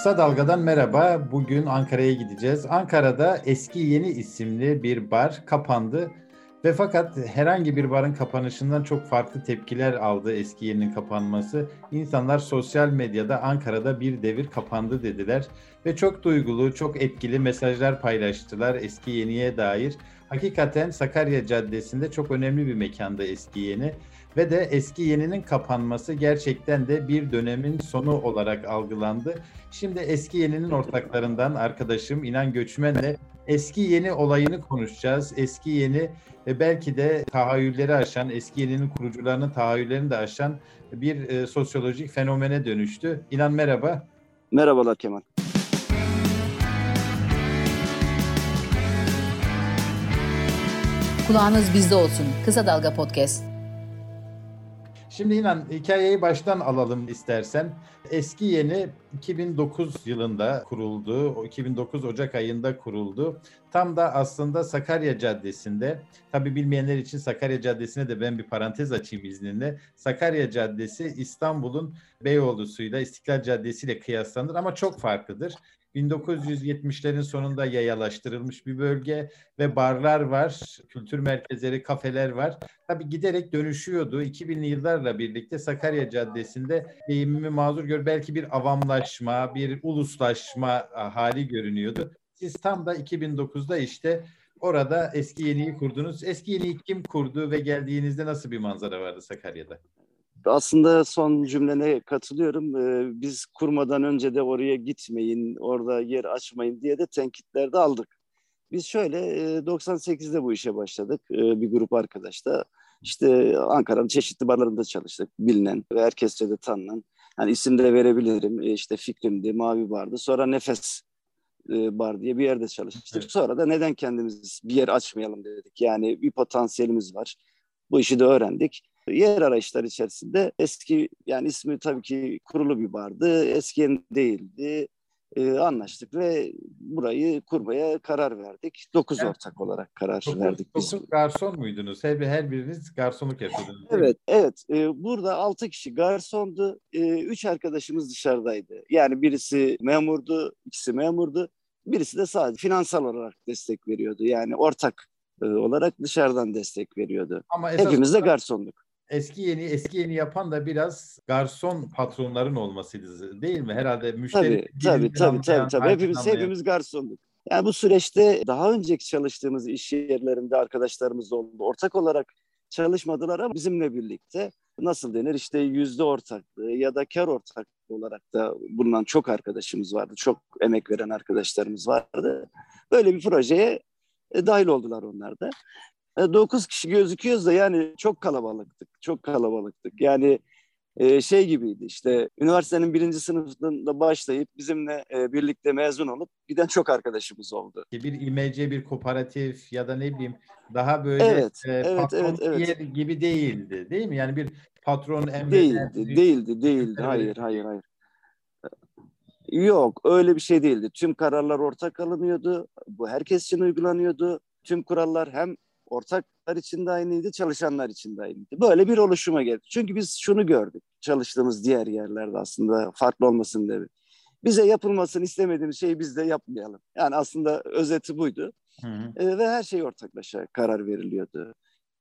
Kısa Dalga'dan merhaba. Bugün Ankara'ya gideceğiz. Ankara'da eski yeni isimli bir bar kapandı. Ve fakat herhangi bir barın kapanışından çok farklı tepkiler aldı eski yeninin kapanması. İnsanlar sosyal medyada Ankara'da bir devir kapandı dediler. Ve çok duygulu, çok etkili mesajlar paylaştılar eski yeniye dair. Hakikaten Sakarya Caddesi'nde çok önemli bir mekanda eski yeni. Ve de eski yeninin kapanması gerçekten de bir dönemin sonu olarak algılandı. Şimdi eski yeninin ortaklarından arkadaşım İnan Göçmen'le eski yeni olayını konuşacağız. Eski yeni e, belki de tahayyülleri aşan, eski yeninin kurucularının tahayyüllerini de aşan bir e, sosyolojik fenomene dönüştü. İnan merhaba. Merhabalar Kemal. Kulağınız bizde olsun. Kısa Dalga Podcast. Şimdi inan hikayeyi baştan alalım istersen. Eski yeni 2009 yılında kuruldu. O 2009 Ocak ayında kuruldu. Tam da aslında Sakarya Caddesi'nde. Tabii bilmeyenler için Sakarya Caddesi'ne de ben bir parantez açayım izninle. Sakarya Caddesi İstanbul'un Beyoğlu'suyla İstiklal Caddesi ile kıyaslanır ama çok farklıdır. 1970'lerin sonunda yayalaştırılmış bir bölge ve barlar var, kültür merkezleri, kafeler var. Tabii giderek dönüşüyordu. 2000'li yıllarla birlikte Sakarya Caddesi'nde deyimimi mazur gör belki bir avamlaşma, bir uluslaşma hali görünüyordu. Siz tam da 2009'da işte orada eski yeniyi kurdunuz. Eski yeniyi kim kurdu ve geldiğinizde nasıl bir manzara vardı Sakarya'da? Aslında son cümlene katılıyorum. Ee, biz kurmadan önce de oraya gitmeyin, orada yer açmayın diye de tenkitler de aldık. Biz şöyle 98'de e, bu işe başladık e, bir grup arkadaşla. İşte Ankara'nın çeşitli barlarında çalıştık. Bilinen ve herkesçe de tanınan. Yani isim de verebilirim. E, işte Fikrim'di, Mavi Bar'dı. Sonra Nefes Bar diye bir yerde çalıştık. Evet. Sonra da neden kendimiz bir yer açmayalım dedik. Yani bir potansiyelimiz var. Bu işi de öğrendik yer arayışlar içerisinde eski yani ismi tabii ki kurulu bir bardı. Eski değildi. Ee, anlaştık ve burayı kurmaya karar verdik. Dokuz yani, ortak olarak karar dokuz, verdik biz. Dokuz garson muydunuz? Her, her biriniz garsonluk yapıyordunuz. Evet, evet. Ee, burada altı kişi garsondu. Ee, üç arkadaşımız dışarıdaydı. Yani birisi memurdu, ikisi memurdu. Birisi de sadece finansal olarak destek veriyordu. Yani ortak e, olarak dışarıdan destek veriyordu. Ama Hepimiz de garsonluk eski yeni eski yeni yapan da biraz garson patronların olmasıydı değil mi? Herhalde müşteri tabii tabii tabii tabii, tabii. hepimiz anlayan. hepimiz garsonduk. Yani bu süreçte daha önceki çalıştığımız iş yerlerinde arkadaşlarımız oldu. Ortak olarak çalışmadılar ama bizimle birlikte nasıl denir işte yüzde ortaklığı ya da kar ortaklığı olarak da bulunan çok arkadaşımız vardı. Çok emek veren arkadaşlarımız vardı. Böyle bir projeye e, dahil oldular onlar da. 9 kişi gözüküyoruz da yani çok kalabalıktık. Çok kalabalıktık. Yani e, şey gibiydi işte üniversitenin birinci sınıfında başlayıp bizimle e, birlikte mezun olup giden çok arkadaşımız oldu. Bir imece bir kooperatif ya da ne bileyim daha böyle evet, e, evet, patron evet, evet. gibi değildi değil mi? Yani bir patron emreden... Değildi, bir... değildi, değildi. Hayır, hayır, hayır. Yok öyle bir şey değildi. Tüm kararlar ortak alınıyordu. Bu herkes için uygulanıyordu. Tüm kurallar hem ortaklar için de aynıydı, çalışanlar için de aynıydı. Böyle bir oluşuma geldi. Çünkü biz şunu gördük çalıştığımız diğer yerlerde aslında farklı olmasın diye. Bize yapılmasını istemediğimiz şeyi biz de yapmayalım. Yani aslında özeti buydu. Hı hı. E, ve her şey ortaklaşa karar veriliyordu.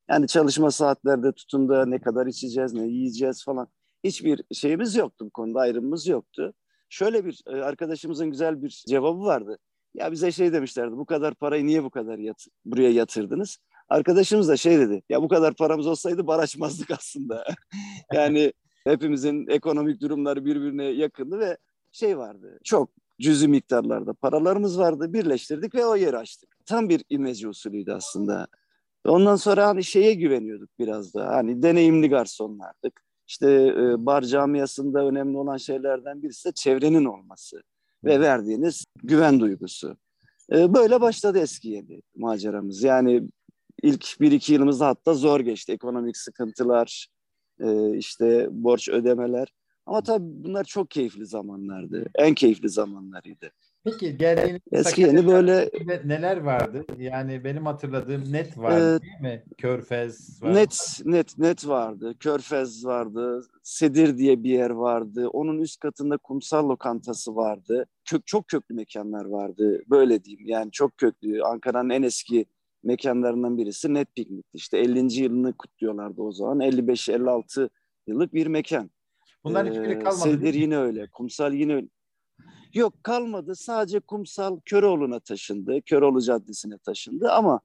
Yani çalışma saatlerde tutun da ne kadar içeceğiz, ne yiyeceğiz falan. Hiçbir şeyimiz yoktu bu konuda, ayrımımız yoktu. Şöyle bir e, arkadaşımızın güzel bir cevabı vardı. Ya bize şey demişlerdi, bu kadar parayı niye bu kadar yat buraya yatırdınız? Arkadaşımız da şey dedi. Ya bu kadar paramız olsaydı bar açmazdık aslında. yani hepimizin ekonomik durumları birbirine yakındı ve şey vardı. Çok cüzi miktarlarda paralarımız vardı. Birleştirdik ve o yeri açtık. Tam bir imece usulüydü aslında. Ondan sonra hani şeye güveniyorduk biraz da. Hani deneyimli garsonlardık. İşte e, bar camiasında önemli olan şeylerden birisi de çevrenin olması ve verdiğiniz güven duygusu. E, böyle başladı eski yeni maceramız. Yani ilk bir iki yılımızda hatta zor geçti. Ekonomik sıkıntılar, e, işte borç ödemeler. Ama tabii bunlar çok keyifli zamanlardı. En keyifli zamanlarıydı. Peki geldiğiniz Eski yeni böyle neler vardı? Yani benim hatırladığım net vardı ee, değil mi? Körfez vardı. Net net net vardı. Körfez vardı. Sedir diye bir yer vardı. Onun üst katında kumsal lokantası vardı. Kök çok köklü mekanlar vardı. Böyle diyeyim. Yani çok köklü. Ankara'nın en eski mekanlarından birisi Net Piknik'ti. İşte 50. yılını kutluyorlardı o zaman. 55-56 yıllık bir mekan. Hiçbiri ee, kalmadı. Sedir yine öyle. Kumsal yine öyle. Yok kalmadı. Sadece kumsal Köroğlu'na taşındı. Köroğlu Caddesi'ne taşındı ama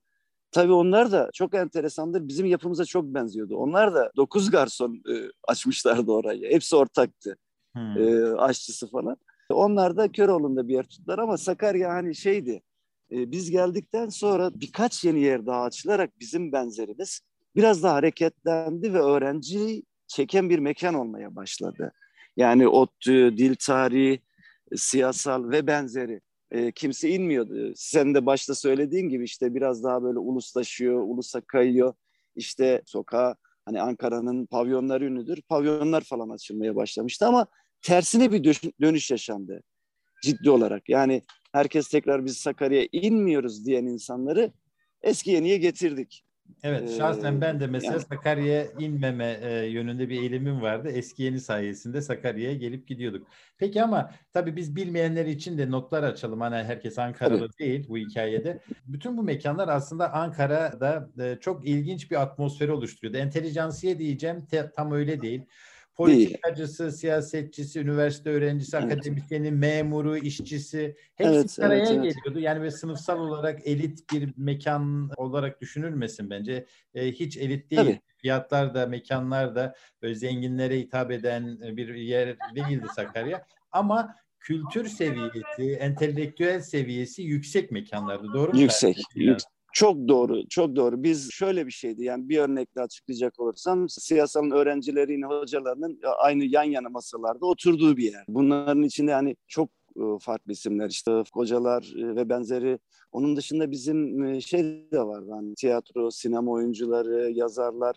tabii onlar da çok enteresandır. Bizim yapımıza çok benziyordu. Onlar da dokuz garson e, açmışlardı orayı. Hepsi ortaktı. Hmm. E, aşçısı falan. Onlar da Köroğlu'nda bir yer tuttular ama Sakarya hani şeydi. E, biz geldikten sonra birkaç yeni yer daha açılarak bizim benzerimiz biraz daha hareketlendi ve öğrenci çeken bir mekan olmaya başladı. Yani ODTÜ, dil tarihi, siyasal ve benzeri e, kimse inmiyordu. Sen de başta söylediğin gibi işte biraz daha böyle uluslaşıyor, ulusa kayıyor. İşte sokağa hani Ankara'nın pavyonları ünlüdür. Pavyonlar falan açılmaya başlamıştı ama tersine bir dönüş yaşandı ciddi olarak. Yani herkes tekrar biz Sakarya'ya inmiyoruz diyen insanları eski yeniye getirdik. Evet, şahsen ben de mesela yani, Sakarya'ya inmeme e, yönünde bir eğilimim vardı. Eski yeni sayesinde Sakarya'ya gelip gidiyorduk. Peki ama tabii biz bilmeyenler için de notlar açalım. Hani herkes Ankaralı tabii. değil bu hikayede. Bütün bu mekanlar aslında Ankara'da e, çok ilginç bir atmosferi oluşturuyordu. Entelijansiye diyeceğim te, tam öyle değil politikacısı, siyasetçisi, üniversite öğrencisi, evet. akademisyeni, memuru, işçisi hepsi evet, araya evet, evet. geliyordu. Yani ve sınıfsal olarak elit bir mekan olarak düşünülmesin bence. E, hiç elit değil. Tabii. Fiyatlar da, mekanlar da böyle zenginlere hitap eden bir yer değildi Sakarya. Ama kültür seviyesi, entelektüel seviyesi yüksek mekanlardı. Doğru mu? Yüksek. yüksek. Çok doğru, çok doğru. Biz şöyle bir şeydi yani bir örnekle açıklayacak olursam siyasalın öğrencilerinin, hocalarının aynı yan yana masalarda oturduğu bir yer. Bunların içinde yani çok e, farklı isimler işte hocalar e, ve benzeri. Onun dışında bizim e, şey de var yani tiyatro, sinema oyuncuları, yazarlar.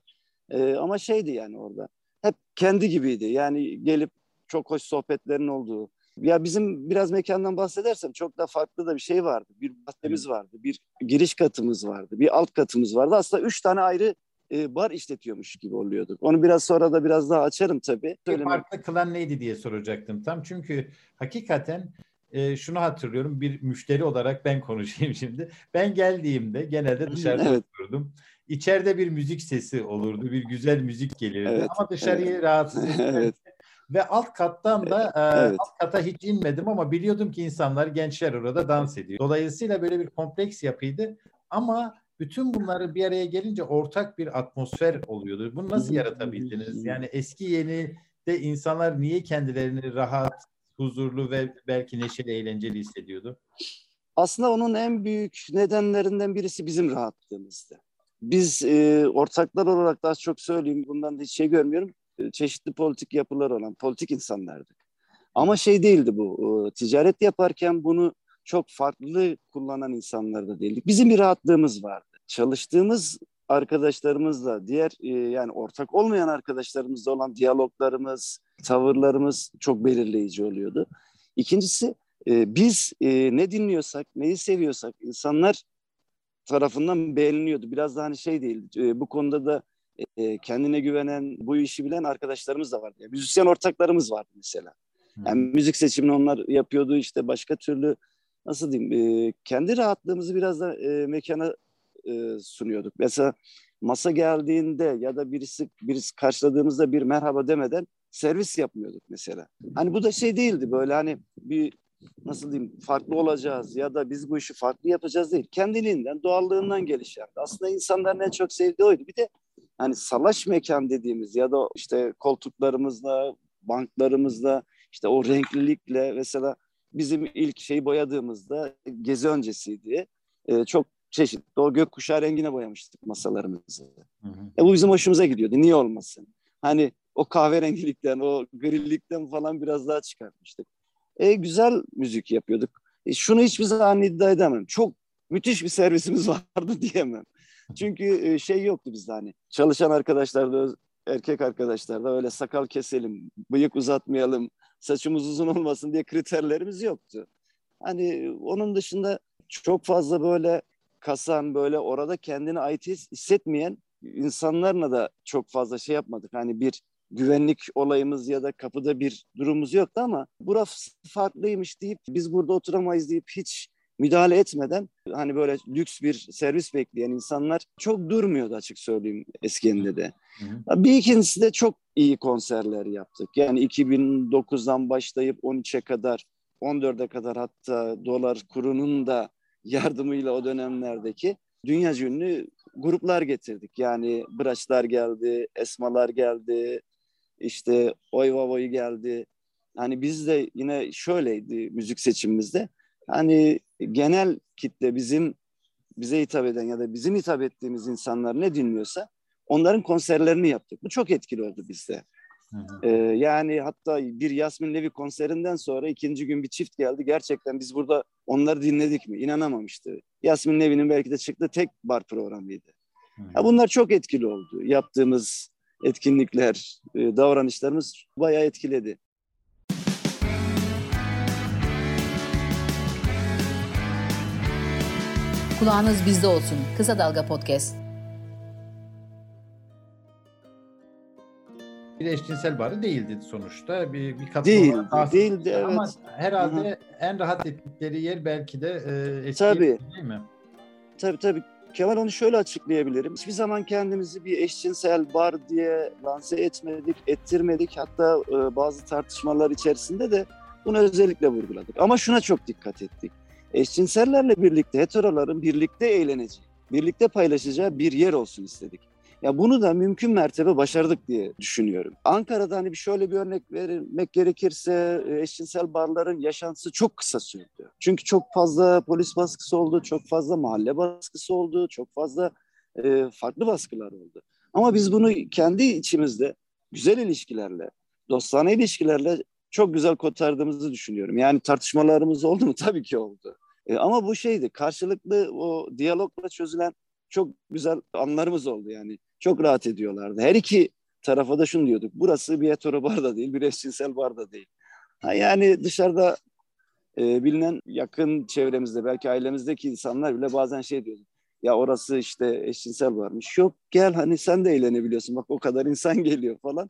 Ama şeydi yani orada. Hep kendi gibiydi. Yani gelip çok hoş sohbetlerin olduğu, ya bizim biraz mekandan bahsedersem çok da farklı da bir şey vardı. Bir bahçemiz vardı, bir giriş katımız vardı, bir alt katımız vardı. Aslında üç tane ayrı e, bar işletiyormuş gibi oluyorduk. Onu biraz sonra da biraz daha açarım tabii. Söylemek... Farklı kılan neydi diye soracaktım tam. Çünkü hakikaten e, şunu hatırlıyorum bir müşteri olarak ben konuşayım şimdi. Ben geldiğimde genelde dışarıda evet. oturdum. İçeride bir müzik sesi olurdu, bir güzel müzik gelirdi evet, ama dışarıyı evet. rahatsız evet. Ve alt kattan da e, evet. alt kata hiç inmedim ama biliyordum ki insanlar, gençler orada dans ediyor. Dolayısıyla böyle bir kompleks yapıydı. Ama bütün bunları bir araya gelince ortak bir atmosfer oluyordu. Bunu nasıl yaratabildiniz? Yani eski yeni de insanlar niye kendilerini rahat, huzurlu ve belki neşeli, eğlenceli hissediyordu? Aslında onun en büyük nedenlerinden birisi bizim rahatlığımızdı. Biz e, ortaklar olarak daha çok söyleyeyim, bundan da hiç şey görmüyorum çeşitli politik yapılar olan politik insanlardık. Ama şey değildi bu. Ticaret yaparken bunu çok farklı kullanan insanlar da değildik. Bizim bir rahatlığımız vardı. Çalıştığımız arkadaşlarımızla, diğer e, yani ortak olmayan arkadaşlarımızla olan diyaloglarımız, tavırlarımız çok belirleyici oluyordu. İkincisi e, biz e, ne dinliyorsak, neyi seviyorsak insanlar tarafından beğeniliyordu. Biraz da hani şey değil, bu konuda da e, kendine güvenen, bu işi bilen arkadaşlarımız da vardı. Yani müzisyen ortaklarımız vardı mesela. Yani müzik seçimini onlar yapıyordu işte başka türlü nasıl diyeyim e, kendi rahatlığımızı biraz da e, mekana e, sunuyorduk. Mesela masa geldiğinde ya da birisi birisi karşıladığımızda bir merhaba demeden servis yapmıyorduk mesela. Hani bu da şey değildi böyle hani bir nasıl diyeyim farklı olacağız ya da biz bu işi farklı yapacağız değil. Kendiliğinden, doğallığından gelişen. Aslında insanların en çok sevdiği oydu. Bir de hani salaş mekan dediğimiz ya da işte koltuklarımızla, banklarımızla işte o renklilikle mesela bizim ilk şeyi boyadığımızda gezi öncesiydi. Ee, çok çeşitli o gökkuşağı rengine boyamıştık masalarımızı. Hı hı. E, bu bizim hoşumuza gidiyordu. Niye olmasın? Hani o kahverengilikten, o grilikten falan biraz daha çıkartmıştık. E, güzel müzik yapıyorduk. E, şunu hiçbir zaman iddia edemem. Çok müthiş bir servisimiz vardı diyemem. Çünkü şey yoktu bizde hani çalışan arkadaşlarda erkek arkadaşlarda öyle sakal keselim, bıyık uzatmayalım, saçımız uzun olmasın diye kriterlerimiz yoktu. Hani onun dışında çok fazla böyle kasan böyle orada kendini ait hissetmeyen insanlarla da çok fazla şey yapmadık. Hani bir güvenlik olayımız ya da kapıda bir durumumuz yoktu ama burası farklıymış deyip biz burada oturamayız deyip hiç müdahale etmeden hani böyle lüks bir servis bekleyen insanlar çok durmuyordu açık söyleyeyim Eskiye'nde de. Hı. Bir ikincisi de çok iyi konserler yaptık. Yani 2009'dan başlayıp 13'e kadar 14'e kadar hatta dolar kurunun da yardımıyla o dönemlerdeki dünya ünlü gruplar getirdik. Yani Braçlar geldi, Esmalar geldi, işte Oyvavoy geldi. Hani biz de yine şöyleydi müzik seçimimizde. Hani genel kitle bizim bize hitap eden ya da bizim hitap ettiğimiz insanlar ne dinliyorsa onların konserlerini yaptık. Bu çok etkili oldu bizde. Ee, yani hatta bir Yasmin Levi konserinden sonra ikinci gün bir çift geldi. Gerçekten biz burada onları dinledik mi? İnanamamıştı. Yasmin Levi'nin belki de çıktığı tek bar programıydı. Ya bunlar çok etkili oldu. Yaptığımız etkinlikler, e, davranışlarımız bayağı etkiledi. Kulağınız bizde olsun. Kısa Dalga Podcast. Bir eşcinsel barı değildi sonuçta. Bir, bir katılım değildi, değildi evet. Ama herhalde Hı-hı. en rahat ettikleri yer belki de e, eski tabii. değil mi? Tabii tabii. Kemal onu şöyle açıklayabilirim. Hiçbir zaman kendimizi bir eşcinsel bar diye lanse etmedik, ettirmedik. Hatta e, bazı tartışmalar içerisinde de bunu özellikle vurguladık. Ama şuna çok dikkat ettik eşcinsellerle birlikte heteroların birlikte eğleneceği, birlikte paylaşacağı bir yer olsun istedik. Ya bunu da mümkün mertebe başardık diye düşünüyorum. Ankara'da hani şöyle bir örnek vermek gerekirse e, eşcinsel barların yaşantısı çok kısa sürdü. Çünkü çok fazla polis baskısı oldu, çok fazla mahalle baskısı oldu, çok fazla e, farklı baskılar oldu. Ama biz bunu kendi içimizde güzel ilişkilerle, dostane ilişkilerle çok güzel kotardığımızı düşünüyorum. Yani tartışmalarımız oldu mu? Tabii ki oldu. E, ama bu şeydi karşılıklı o diyalogla çözülen çok güzel anlarımız oldu yani. Çok rahat ediyorlardı. Her iki tarafa da şunu diyorduk. Burası bir hetero bar da değil, bir eşcinsel bar da değil. Ha, yani dışarıda e, bilinen yakın çevremizde belki ailemizdeki insanlar bile bazen şey diyordu. Ya orası işte eşcinsel varmış. Yok gel hani sen de eğlenebiliyorsun. Bak o kadar insan geliyor falan.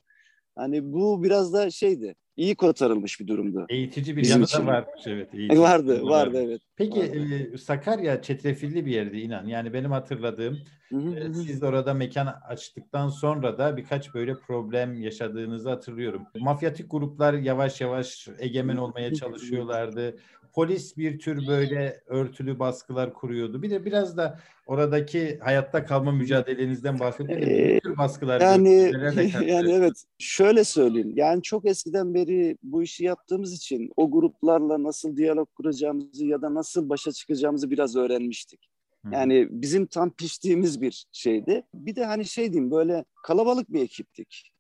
Hani bu biraz da şeydi iyi kotarılmış bir durumdu. Eğitici bir yanı da varmış evet. Eğitici vardı, vardı evet. Peki vardı. E, Sakarya çetrefilli bir yerdi inan. Yani benim hatırladığım hı hı. E, siz orada mekan açtıktan sonra da birkaç böyle problem yaşadığınızı hatırlıyorum. Mafyatik gruplar yavaş yavaş egemen olmaya çalışıyorlardı polis bir tür böyle örtülü baskılar kuruyordu. Bir de biraz da oradaki hayatta kalma mücadelenizden bahsedelim. Ee, tür baskılar yani yani evet şöyle söyleyeyim. Yani çok eskiden beri bu işi yaptığımız için o gruplarla nasıl diyalog kuracağımızı ya da nasıl başa çıkacağımızı biraz öğrenmiştik. Yani bizim tam piştiğimiz bir şeydi. Bir de hani şey diyeyim böyle kalabalık bir ekiptik.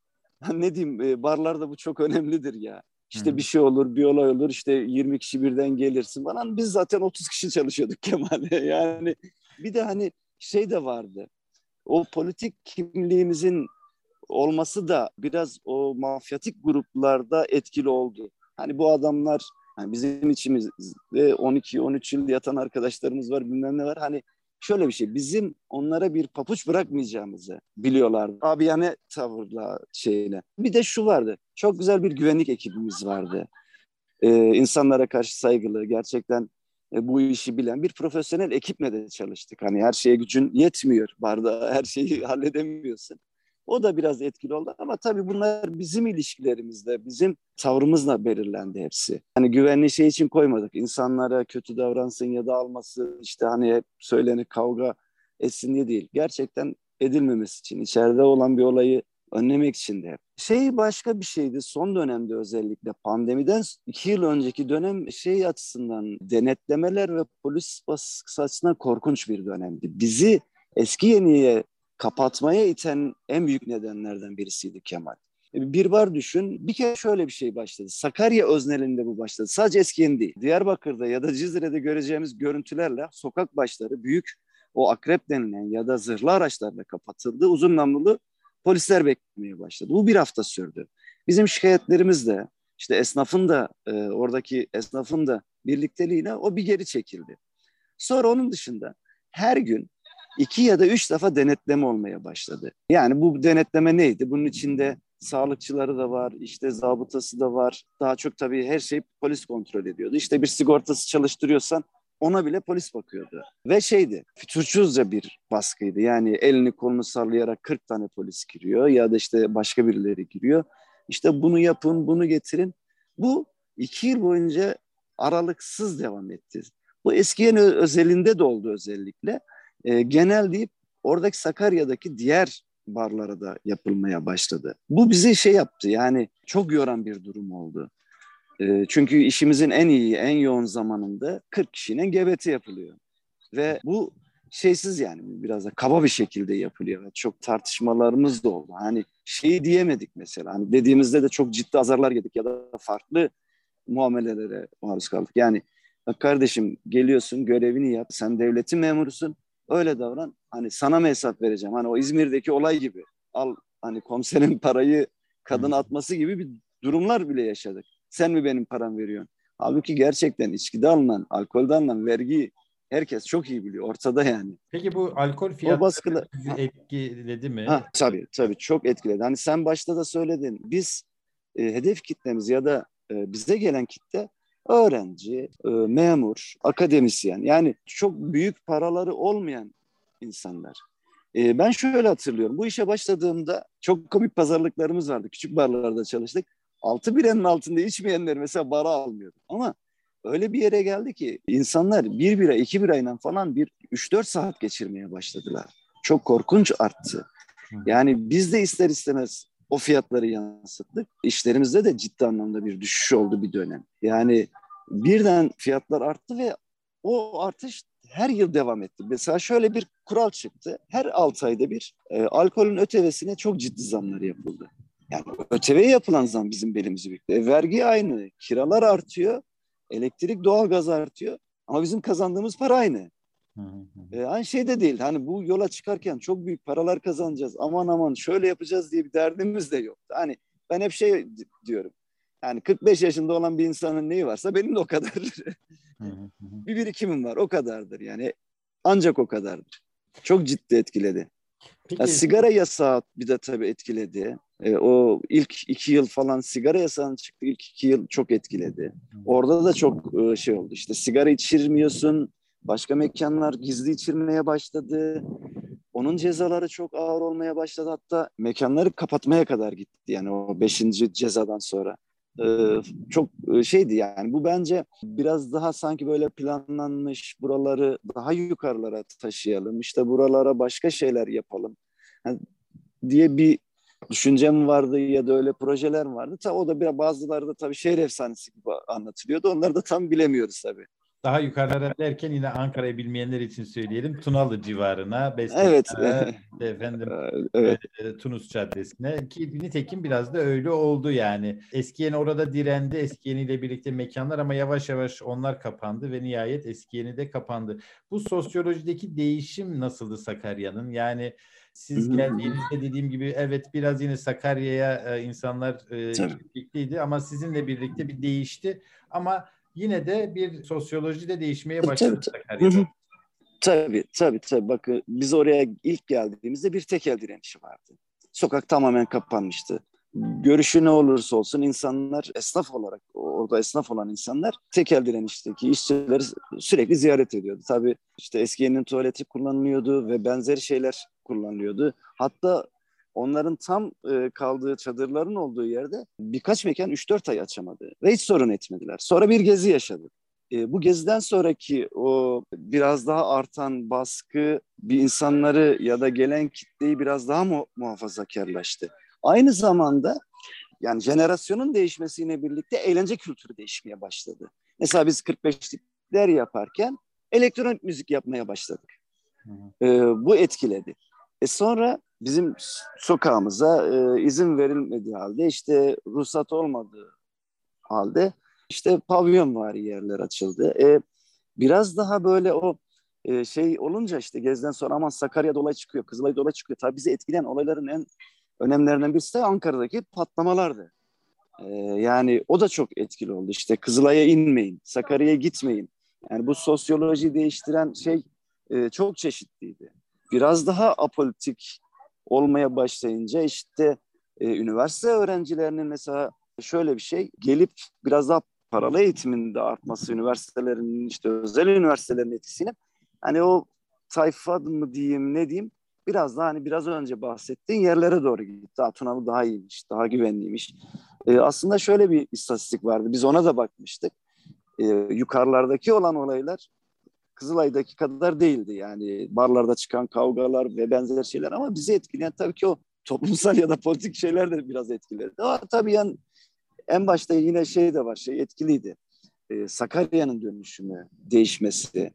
ne diyeyim barlarda bu çok önemlidir ya. İşte bir şey olur, bir olay olur, işte 20 kişi birden gelirsin falan. Biz zaten 30 kişi çalışıyorduk Kemal'e. Yani bir de hani şey de vardı. O politik kimliğimizin olması da biraz o mafyatik gruplarda etkili oldu. Hani bu adamlar hani bizim içimizde 12-13 yıl yatan arkadaşlarımız var bilmem ne var. Hani şöyle bir şey bizim onlara bir papuç bırakmayacağımızı biliyorlardı. Abi yani tavırla şeyle. Bir de şu vardı. Çok güzel bir güvenlik ekibimiz vardı. Ee, insanlara karşı saygılı, gerçekten e, bu işi bilen bir profesyonel ekiple de çalıştık. Hani her şeye gücün yetmiyor. Barda her şeyi halledemiyorsun. O da biraz etkili oldu ama tabii bunlar bizim ilişkilerimizde, bizim tavrımızla belirlendi hepsi. Hani güvenli şey için koymadık. İnsanlara kötü davransın ya da almasın işte hani hep söylenir kavga etsin diye değil. Gerçekten edilmemesi için, içeride olan bir olayı önlemek için de. Şey başka bir şeydi son dönemde özellikle pandemiden iki yıl önceki dönem şey açısından denetlemeler ve polis baskısı açısından korkunç bir dönemdi. Bizi eski yeniye kapatmaya iten en büyük nedenlerden birisiydi Kemal. bir bar düşün. Bir kere şöyle bir şey başladı. Sakarya öznelinde bu başladı. Sadece Eskiyen değil. Diyarbakır'da ya da Cizre'de göreceğimiz görüntülerle sokak başları büyük o akrep denilen ya da zırhlı araçlarla kapatıldı. Uzun namlulu polisler beklemeye başladı. Bu bir hafta sürdü. Bizim şikayetlerimiz de işte esnafın da e, oradaki esnafın da birlikteliğiyle o bir geri çekildi. Sonra onun dışında her gün iki ya da üç defa denetleme olmaya başladı. Yani bu denetleme neydi? Bunun içinde sağlıkçıları da var, işte zabıtası da var. Daha çok tabii her şey polis kontrol ediyordu. İşte bir sigortası çalıştırıyorsan ona bile polis bakıyordu. Ve şeydi, fütursuzca bir baskıydı. Yani elini kolunu sallayarak 40 tane polis giriyor ya da işte başka birileri giriyor. İşte bunu yapın, bunu getirin. Bu iki yıl boyunca aralıksız devam etti. Bu eskiyen özelinde de oldu özellikle. E, genel deyip oradaki Sakarya'daki diğer barlara da yapılmaya başladı. Bu bizi şey yaptı yani çok yoran bir durum oldu. E, çünkü işimizin en iyi, en yoğun zamanında 40 kişinin GBT yapılıyor. Ve bu şeysiz yani biraz da kaba bir şekilde yapılıyor. Çok tartışmalarımız da oldu. Hani şeyi diyemedik mesela. Hani dediğimizde de çok ciddi azarlar yedik ya da farklı muamelelere maruz kaldık. Yani kardeşim geliyorsun görevini yap. Sen devletin memurusun. Öyle davran. Hani sana mı hesap vereceğim? Hani o İzmir'deki olay gibi. Al hani komiserin parayı kadın atması gibi bir durumlar bile yaşadık. Sen mi benim param veriyorsun? Halbuki gerçekten içkide alınan, alkolde alınan vergi herkes çok iyi biliyor. Ortada yani. Peki bu alkol fiyatları baskıda... sizi etkiledi mi? Ha, tabii tabii çok etkiledi. Hani sen başta da söyledin. Biz e, hedef kitlemiz ya da e, bize gelen kitle öğrenci, e, memur, akademisyen yani çok büyük paraları olmayan insanlar. E, ben şöyle hatırlıyorum. Bu işe başladığımda çok komik pazarlıklarımız vardı. Küçük barlarda çalıştık. Altı birenin altında içmeyenler mesela bara almıyordu. Ama öyle bir yere geldi ki insanlar bir bira, iki birayla falan bir üç dört saat geçirmeye başladılar. Çok korkunç arttı. Yani biz de ister istemez o fiyatları yansıttık. İşlerimizde de ciddi anlamda bir düşüş oldu bir dönem. Yani birden fiyatlar arttı ve o artış her yıl devam etti. Mesela şöyle bir kural çıktı. Her 6 ayda bir e, alkolün ötevesine çok ciddi zamlar yapıldı. Yani öteveye yapılan zam bizim belimizi büktü. E, vergi aynı, kiralar artıyor, elektrik, doğalgaz artıyor. Ama bizim kazandığımız para aynı. E, aynı şey de değil. Hani bu yola çıkarken çok büyük paralar kazanacağız. Aman aman şöyle yapacağız diye bir derdimiz de yok. Hani ben hep şey diyorum. Yani 45 yaşında olan bir insanın neyi varsa benim de o kadar. bir birikimim var o kadardır yani. Ancak o kadardır. Çok ciddi etkiledi. Peki. Ya, sigara yasağı bir de tabii etkiledi. E, o ilk iki yıl falan sigara yasağının çıktı ilk iki yıl çok etkiledi. Orada da çok e, şey oldu işte sigara içirmiyorsun. Başka mekanlar gizli içirmeye başladı. Onun cezaları çok ağır olmaya başladı. Hatta mekanları kapatmaya kadar gitti yani o beşinci cezadan sonra. Ee, çok e, şeydi yani bu bence biraz daha sanki böyle planlanmış buraları daha yukarılara taşıyalım işte buralara başka şeyler yapalım diye bir düşüncem vardı ya da öyle projeler vardı. Ta o da bir bazıları da tabii şehir efsanesi gibi anlatılıyordu. Onları da tam bilemiyoruz tabii daha yukarılara derken yine Ankara'yı bilmeyenler için söyleyelim. Tunalı civarına, evet. efendim evet. E, Tunus Caddesi'ne ki nitekim biraz da öyle oldu yani. Eskiyeni orada direndi. Eskiyeni ile birlikte mekanlar ama yavaş yavaş onlar kapandı ve nihayet Eskiyeni de kapandı. Bu sosyolojideki değişim nasıldı Sakarya'nın? Yani siz geldiğinizde dediğim gibi evet biraz yine Sakarya'ya e, insanlar e, birlikteydi ama sizinle birlikte bir değişti. Ama yine de bir sosyoloji de değişmeye başladı tabii, tabii. Tabii tabii tabii. Bakın biz oraya ilk geldiğimizde bir tekel direnişi vardı. Sokak tamamen kapanmıştı. Görüşü ne olursa olsun insanlar esnaf olarak orada esnaf olan insanlar tekel direnişteki işçileri sürekli ziyaret ediyordu. Tabii işte eskiyenin tuvaleti kullanılıyordu ve benzeri şeyler kullanılıyordu. Hatta onların tam e, kaldığı çadırların olduğu yerde birkaç mekan 3-4 ay açamadı ve hiç sorun etmediler. Sonra bir gezi yaşadık. E, bu geziden sonraki o biraz daha artan baskı bir insanları ya da gelen kitleyi biraz daha mu muhafazakarlaştı. Aynı zamanda yani jenerasyonun değişmesiyle birlikte eğlence kültürü değişmeye başladı. Mesela biz 45'likler yaparken elektronik müzik yapmaya başladık. E, bu etkiledi. E sonra bizim sokağımıza e, izin verilmediği halde işte ruhsat olmadığı halde işte pavyon var yerler açıldı. E, biraz daha böyle o e, şey olunca işte gezden sonra aman Sakarya dolay çıkıyor, Kızılay dolay çıkıyor. Tabii bizi etkileyen olayların en önemlilerinden birisi de Ankara'daki patlamalardı. E, yani o da çok etkili oldu. İşte Kızılay'a inmeyin, Sakarya'ya gitmeyin. Yani bu sosyoloji değiştiren şey e, çok çeşitliydi. Biraz daha apolitik olmaya başlayınca işte e, üniversite öğrencilerinin mesela şöyle bir şey gelip biraz daha paralı eğitimin de artması üniversitelerin işte özel üniversitelerin etkisiyle hani o sayfa mı diyeyim ne diyeyim biraz daha hani biraz önce bahsettiğin yerlere doğru gitti. Tunalı daha iyiymiş, daha güvenliymiş. Ee, aslında şöyle bir istatistik vardı. Biz ona da bakmıştık. Ee, yukarılardaki olan olaylar Kızılay'daki kadar değildi. Yani barlarda çıkan kavgalar ve benzer şeyler ama bizi etkileyen tabii ki o toplumsal ya da politik şeyler de biraz etkiledi. Ama tabii yani en başta yine şey de var, şey etkiliydi. Ee, Sakarya'nın dönüşümü, değişmesi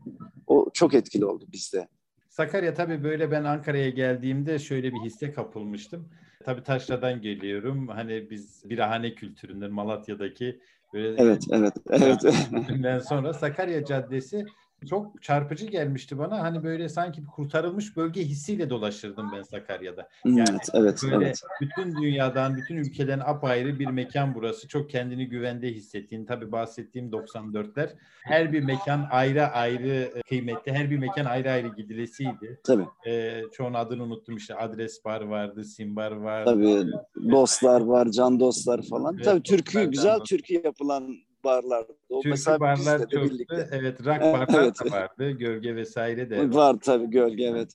o çok etkili oldu bizde. Sakarya tabii böyle ben Ankara'ya geldiğimde şöyle bir hisse kapılmıştım. Tabii Taşra'dan geliyorum. Hani biz birahane kültüründen Malatya'daki böyle Evet, evet, evet. Ondan sonra Sakarya Caddesi çok çarpıcı gelmişti bana. Hani böyle sanki bir kurtarılmış bölge hissiyle dolaşırdım ben Sakarya'da. Yani evet, evet, böyle evet. bütün dünyadan, bütün ülkeden apayrı bir mekan burası. Çok kendini güvende hissettiğin. Tabii bahsettiğim 94'ler. Her bir mekan ayrı ayrı kıymetli. Her bir mekan ayrı ayrı gidilesiydi. Tabii. Ee, çoğun adını unuttum işte. Adres bar vardı, sim bar vardı. Tabii. Dostlar var, can dostlar falan. Evet, Tabii türkü, güzel türkü yapılan barlardı. O Türkü mesela barlar çoktu. Birlikte. Evet, rock barlar evet. da vardı. Gölge vesaire de. Var tabii gölge evet.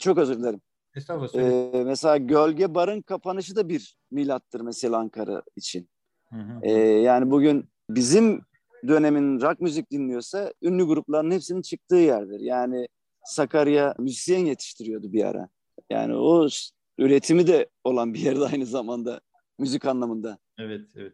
Çok özür dilerim. Estağfurullah. Ee, mesela Gölge Bar'ın kapanışı da bir milattır mesela Ankara için. Hı hı. Ee, yani bugün bizim dönemin rock müzik dinliyorsa ünlü grupların hepsinin çıktığı yerdir. Yani Sakarya müzisyen yetiştiriyordu bir ara. Yani o üretimi de olan bir yerde aynı zamanda müzik anlamında. Evet, evet.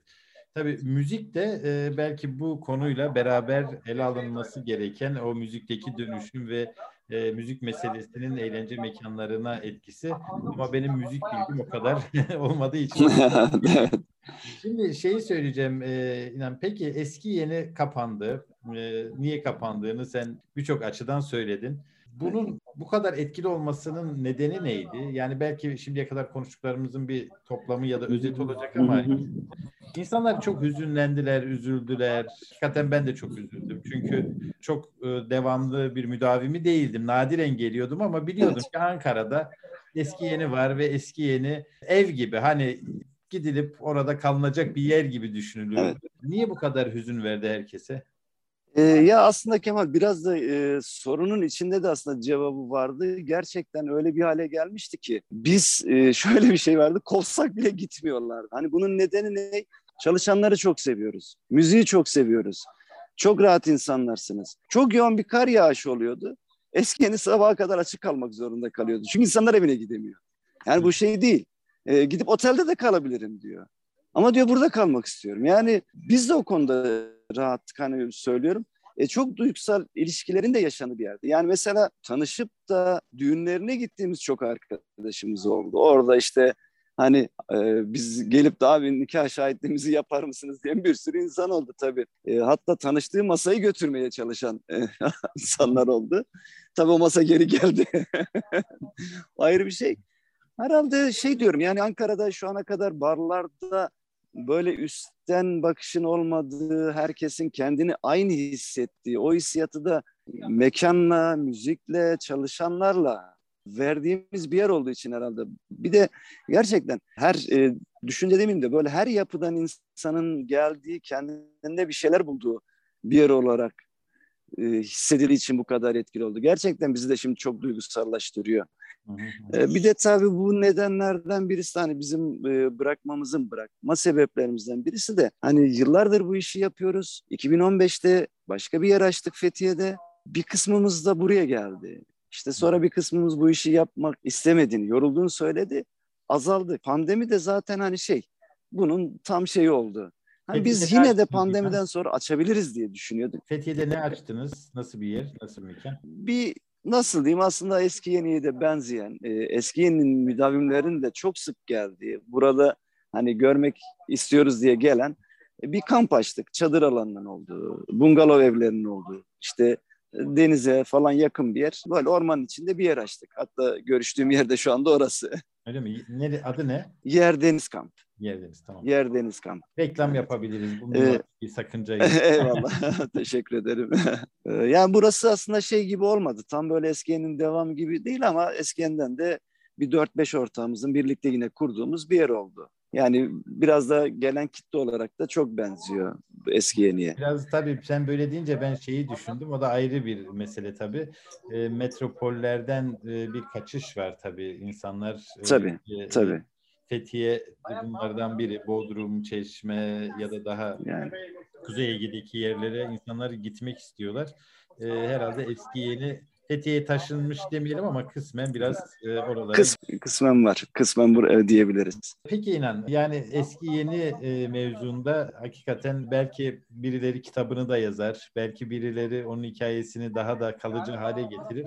Tabii müzik de e, belki bu konuyla beraber ele alınması gereken o müzikteki dönüşüm ve e, müzik meselesinin eğlence mekanlarına etkisi. Ama benim müzik bilgim o kadar olmadığı için. Şimdi şeyi söyleyeceğim e, İnan. Peki eski yeni kapandı. E, niye kapandığını sen birçok açıdan söyledin. Bunun bu kadar etkili olmasının nedeni neydi? Yani belki şimdiye kadar konuştuklarımızın bir toplamı ya da özeti olacak ama insanlar çok hüzünlendiler, üzüldüler. Hakikaten ben de çok üzüldüm. Çünkü çok e, devamlı bir müdavimi değildim. Nadiren geliyordum ama biliyordum evet. ki Ankara'da eski yeni var ve eski yeni ev gibi. Hani gidilip orada kalınacak bir yer gibi düşünülüyor. Evet. Niye bu kadar hüzün verdi herkese? Ee, ya aslında Kemal biraz da e, sorunun içinde de aslında cevabı vardı. Gerçekten öyle bir hale gelmişti ki biz e, şöyle bir şey vardı kovsak bile gitmiyorlardı. Hani bunun nedeni ne? Çalışanları çok seviyoruz. Müziği çok seviyoruz. Çok rahat insanlarsınız. Çok yoğun bir kar yağışı oluyordu. Eskeni sabaha kadar açık kalmak zorunda kalıyordu. Çünkü insanlar evine gidemiyor. Yani bu şey değil. E, gidip otelde de kalabilirim diyor. Ama diyor burada kalmak istiyorum. Yani biz de o konuda rahatlık hani söylüyorum. E, çok duygusal ilişkilerin de yaşandığı bir yerde. Yani mesela tanışıp da düğünlerine gittiğimiz çok arkadaşımız oldu. Orada işte hani e, biz gelip de abi nikah şahitliğimizi yapar mısınız diye bir sürü insan oldu tabii. E, hatta tanıştığı masayı götürmeye çalışan e, insanlar oldu. Tabii o masa geri geldi. Ayrı bir şey. Herhalde şey diyorum yani Ankara'da şu ana kadar barlarda böyle üstten bakışın olmadığı, herkesin kendini aynı hissettiği, o hissiyatı da mekanla, müzikle, çalışanlarla verdiğimiz bir yer olduğu için herhalde. Bir de gerçekten her e, düşünce demeyeyim de böyle her yapıdan insanın geldiği, kendinde bir şeyler bulduğu bir yer olarak e, hissedildiği için bu kadar etkili oldu. Gerçekten bizi de şimdi çok duygusallaştırıyor. Bir de tabii bu nedenlerden birisi hani bizim bırakmamızın bırakma sebeplerimizden birisi de hani yıllardır bu işi yapıyoruz. 2015'te başka bir yer açtık Fethiye'de. Bir kısmımız da buraya geldi. İşte sonra bir kısmımız bu işi yapmak istemediğini, yorulduğunu söyledi. Azaldı. Pandemi de zaten hani şey bunun tam şeyi oldu. Hani biz yine de pandemiden sonra açabiliriz diye düşünüyorduk. Fethiye'de ne açtınız? Nasıl bir yer? Nasıl bir mekan? Bir nasıl diyeyim aslında eski yeniye de benzeyen, e, eski yeninin müdavimlerin de çok sık geldiği, burada hani görmek istiyoruz diye gelen e, bir kamp açtık. Çadır alanının olduğu, bungalov evlerinin olduğu, işte e, denize falan yakın bir yer. Böyle ormanın içinde bir yer açtık. Hatta görüştüğüm yerde şu anda orası. Öyle mi? Nere, adı ne? Yer Deniz Kamp. Yerdeniz tamam. Yer Deniz Kamp. Reklam yapabiliriz. Bunda Ee, bir sakınca yok. Eyvallah. Teşekkür ederim. Ee, yani burası aslında şey gibi olmadı. Tam böyle Eskiye'nin devamı gibi değil ama Eskiye'nden de bir 4-5 ortağımızın birlikte yine kurduğumuz bir yer oldu. Yani biraz da gelen kitle olarak da çok benziyor eski yeniye. Biraz tabii sen böyle deyince ben şeyi düşündüm. O da ayrı bir mesele tabii. E, metropollerden e, bir kaçış var tabii. İnsanlar e, Tabii, e, Tabii Fethiye bunlardan biri. Bodrum, Çeşme ya da daha yani. Kuzey Ege'deki yerlere insanlar gitmek istiyorlar. E, herhalde eski yeni Fethiye'ye taşınmış demeyelim ama kısmen biraz e, oralara. Kıs, kısmen var. Kısmen buraya diyebiliriz. Peki inan yani eski yeni e, mevzunda hakikaten belki birileri kitabını da yazar. Belki birileri onun hikayesini daha da kalıcı hale getirir.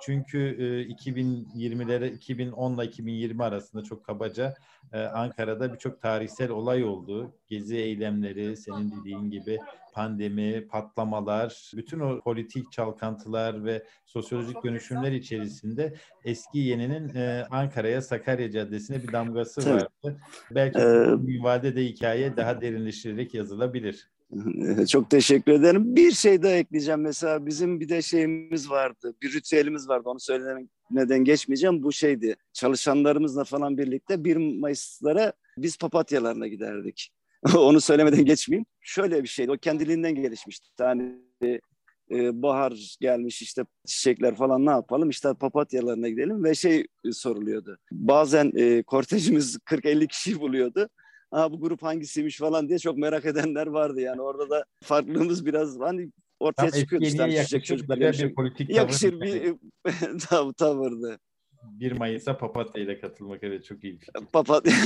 Çünkü e, 2020'lere 2010 ile 2020 arasında çok kabaca e, Ankara'da birçok tarihsel olay oldu. Gezi eylemleri, senin dediğin gibi pandemi, patlamalar, bütün o politik çalkantılar ve sosyolojik dönüşümler içerisinde eski yeninin e, Ankara'ya Sakarya Caddesi'ne bir damgası vardı. Belki Ee, vadede hikaye daha derinleştirerek yazılabilir. Çok teşekkür ederim. Bir şey daha ekleyeceğim. Mesela bizim bir de şeyimiz vardı. Bir ritüelimiz vardı. Onu söylemeden geçmeyeceğim. Bu şeydi. Çalışanlarımızla falan birlikte 1 Mayıs'lara biz papatyalarına giderdik. Onu söylemeden geçmeyeyim. Şöyle bir şeydi. O kendiliğinden gelişmişti. Yani e, bahar gelmiş işte çiçekler falan ne yapalım işte papatyalarına gidelim ve şey e, soruluyordu. Bazen e, kortejimiz 40-50 kişi buluyordu. Aa, bu grup hangisiymiş falan diye çok merak edenler vardı yani orada da farklılığımız biraz hani ortaya Tam çıkıyordu. işte. Hani yakışır çocuklar yakışır, bir politik yakışır tavır. bir tav tavırdı. 1 Mayıs'a papatya ile katılmak evet çok iyi bir fikir. Papatya.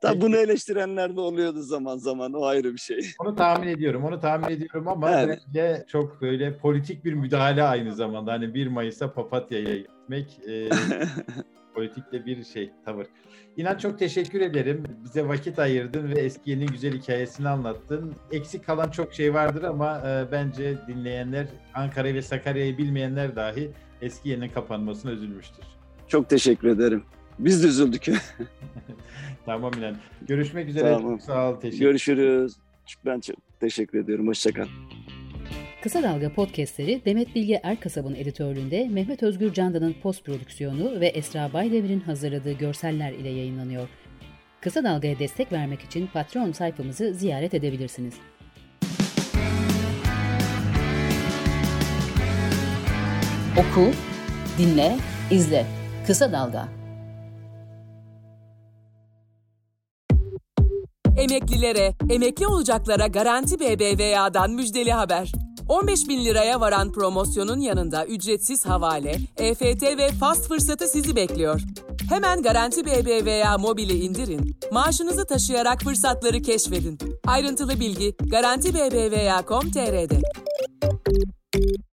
Tabii bunu eleştirenler de oluyordu zaman zaman o ayrı bir şey. Onu tahmin ediyorum, onu tahmin ediyorum ama Evet. bence çok böyle politik bir müdahale aynı zamanda. Hani 1 Mayıs'a papatya'ya gitmek e, politikte bir şey, tavır. İnan çok teşekkür ederim. Bize vakit ayırdın ve eskiyenin güzel hikayesini anlattın. Eksik kalan çok şey vardır ama e, bence dinleyenler, Ankara ve Sakarya'yı bilmeyenler dahi eskiyenin kapanmasına üzülmüştür. Çok teşekkür ederim. Biz de üzüldük. Tamam İnan. Görüşmek üzere. Tamam. Çok sağ ol. Teşekkür Görüşürüz. Ben çok teşekkür ediyorum. Hoşçakal. Kısa Dalga podcastleri Demet Bilge Erkasab'ın editörlüğünde Mehmet Özgür Candan'ın post prodüksiyonu ve Esra Baydemir'in hazırladığı görseller ile yayınlanıyor. Kısa Dalga'ya destek vermek için Patreon sayfamızı ziyaret edebilirsiniz. Oku, dinle, izle. Kısa Dalga. Emeklilere, emekli olacaklara Garanti BBVA'dan müjdeli haber. 15 bin liraya varan promosyonun yanında ücretsiz havale, EFT ve fast fırsatı sizi bekliyor. Hemen Garanti BBVA mobili indirin, maaşınızı taşıyarak fırsatları keşfedin. Ayrıntılı bilgi Garanti BBVA.com.tr'de.